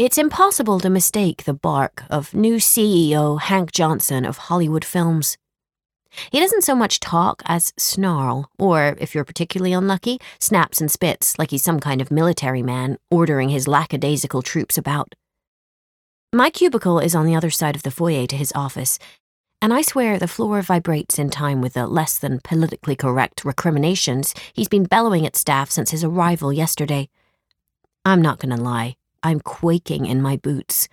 It's impossible to mistake the bark of new CEO Hank Johnson of Hollywood Films. He doesn't so much talk as snarl, or, if you're particularly unlucky, snaps and spits like he's some kind of military man ordering his lackadaisical troops about. My cubicle is on the other side of the foyer to his office, and I swear the floor vibrates in time with the less than politically correct recriminations he's been bellowing at staff since his arrival yesterday. I'm not going to lie. I'm quaking in my boots.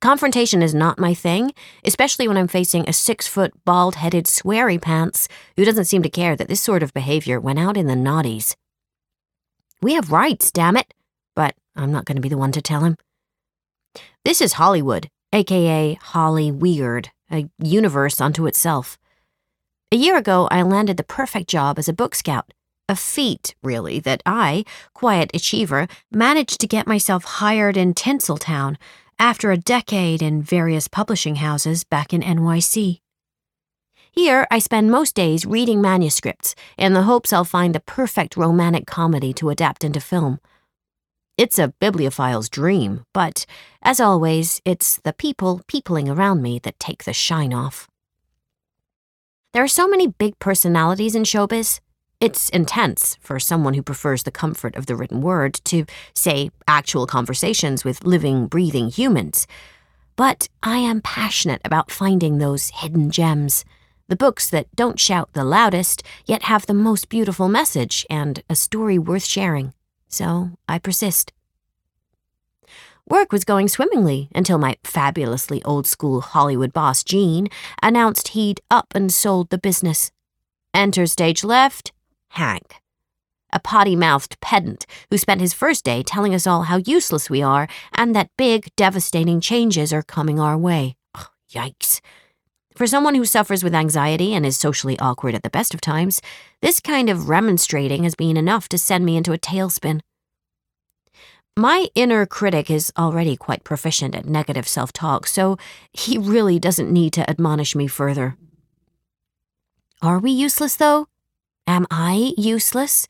Confrontation is not my thing, especially when I'm facing a six foot, bald headed sweary pants who doesn't seem to care that this sort of behavior went out in the naughties. We have rights, damn it, but I'm not going to be the one to tell him. This is Hollywood, aka Holly Weird, a universe unto itself. A year ago, I landed the perfect job as a book scout. A feat, really, that I, quiet achiever, managed to get myself hired in Tinseltown after a decade in various publishing houses back in NYC. Here, I spend most days reading manuscripts in the hopes I'll find the perfect romantic comedy to adapt into film. It's a bibliophile's dream, but, as always, it's the people peopling around me that take the shine off. There are so many big personalities in showbiz it's intense for someone who prefers the comfort of the written word to, say, actual conversations with living, breathing humans. But I am passionate about finding those hidden gems, the books that don't shout the loudest, yet have the most beautiful message and a story worth sharing. So I persist. Work was going swimmingly until my fabulously old school Hollywood boss, Gene, announced he'd up and sold the business. Enter stage left, Hank. A potty mouthed pedant who spent his first day telling us all how useless we are and that big, devastating changes are coming our way. Yikes. For someone who suffers with anxiety and is socially awkward at the best of times, this kind of remonstrating has been enough to send me into a tailspin. My inner critic is already quite proficient at negative self talk, so he really doesn't need to admonish me further. Are we useless, though? Am I useless?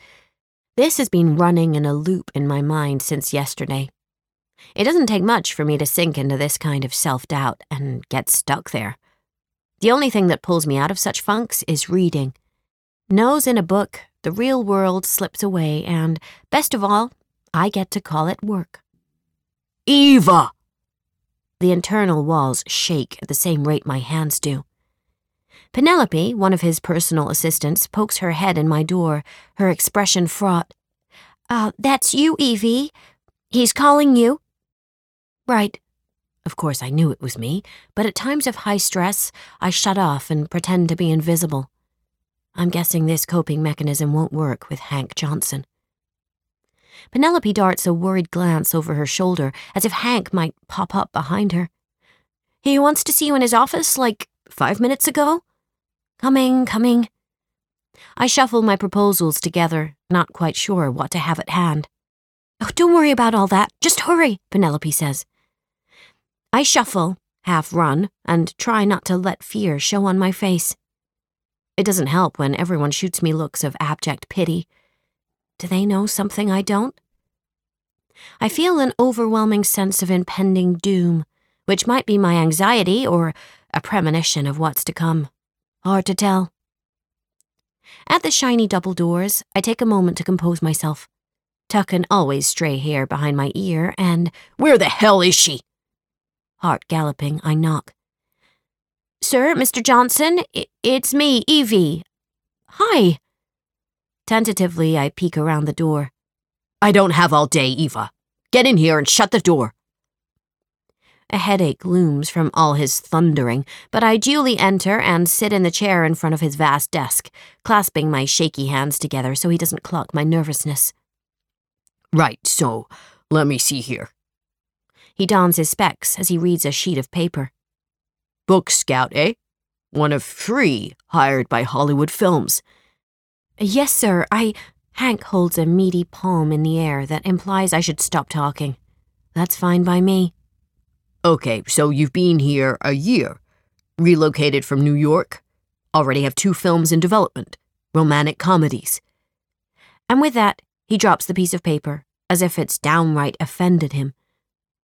This has been running in a loop in my mind since yesterday. It doesn't take much for me to sink into this kind of self doubt and get stuck there. The only thing that pulls me out of such funks is reading. Nose in a book, the real world slips away, and, best of all, I get to call it work. Eva! The internal walls shake at the same rate my hands do. Penelope, one of his personal assistants, pokes her head in my door, her expression fraught. Uh, that's you, Evie. He's calling you. Right. Of course, I knew it was me, but at times of high stress, I shut off and pretend to be invisible. I'm guessing this coping mechanism won't work with Hank Johnson. Penelope darts a worried glance over her shoulder as if Hank might pop up behind her. He wants to see you in his office like five minutes ago? Coming, coming. I shuffle my proposals together, not quite sure what to have at hand. Oh, don't worry about all that. Just hurry, Penelope says. I shuffle, half run, and try not to let fear show on my face. It doesn't help when everyone shoots me looks of abject pity. Do they know something I don't? I feel an overwhelming sense of impending doom, which might be my anxiety or a premonition of what's to come. Hard to tell. At the shiny double doors, I take a moment to compose myself. Tuck an always stray hair behind my ear, and Where the hell is she? Heart galloping, I knock. Sir, Mr. Johnson, it's me, Evie. Hi. Tentatively, I peek around the door. I don't have all day, Eva. Get in here and shut the door. A headache looms from all his thundering, but I duly enter and sit in the chair in front of his vast desk, clasping my shaky hands together so he doesn't clock my nervousness. Right, so, let me see here. He dons his specs as he reads a sheet of paper. Book Scout, eh? One of three hired by Hollywood Films. Yes, sir. I. Hank holds a meaty palm in the air that implies I should stop talking. That's fine by me. Okay, so you've been here a year. Relocated from New York. Already have two films in development romantic comedies. And with that, he drops the piece of paper, as if it's downright offended him.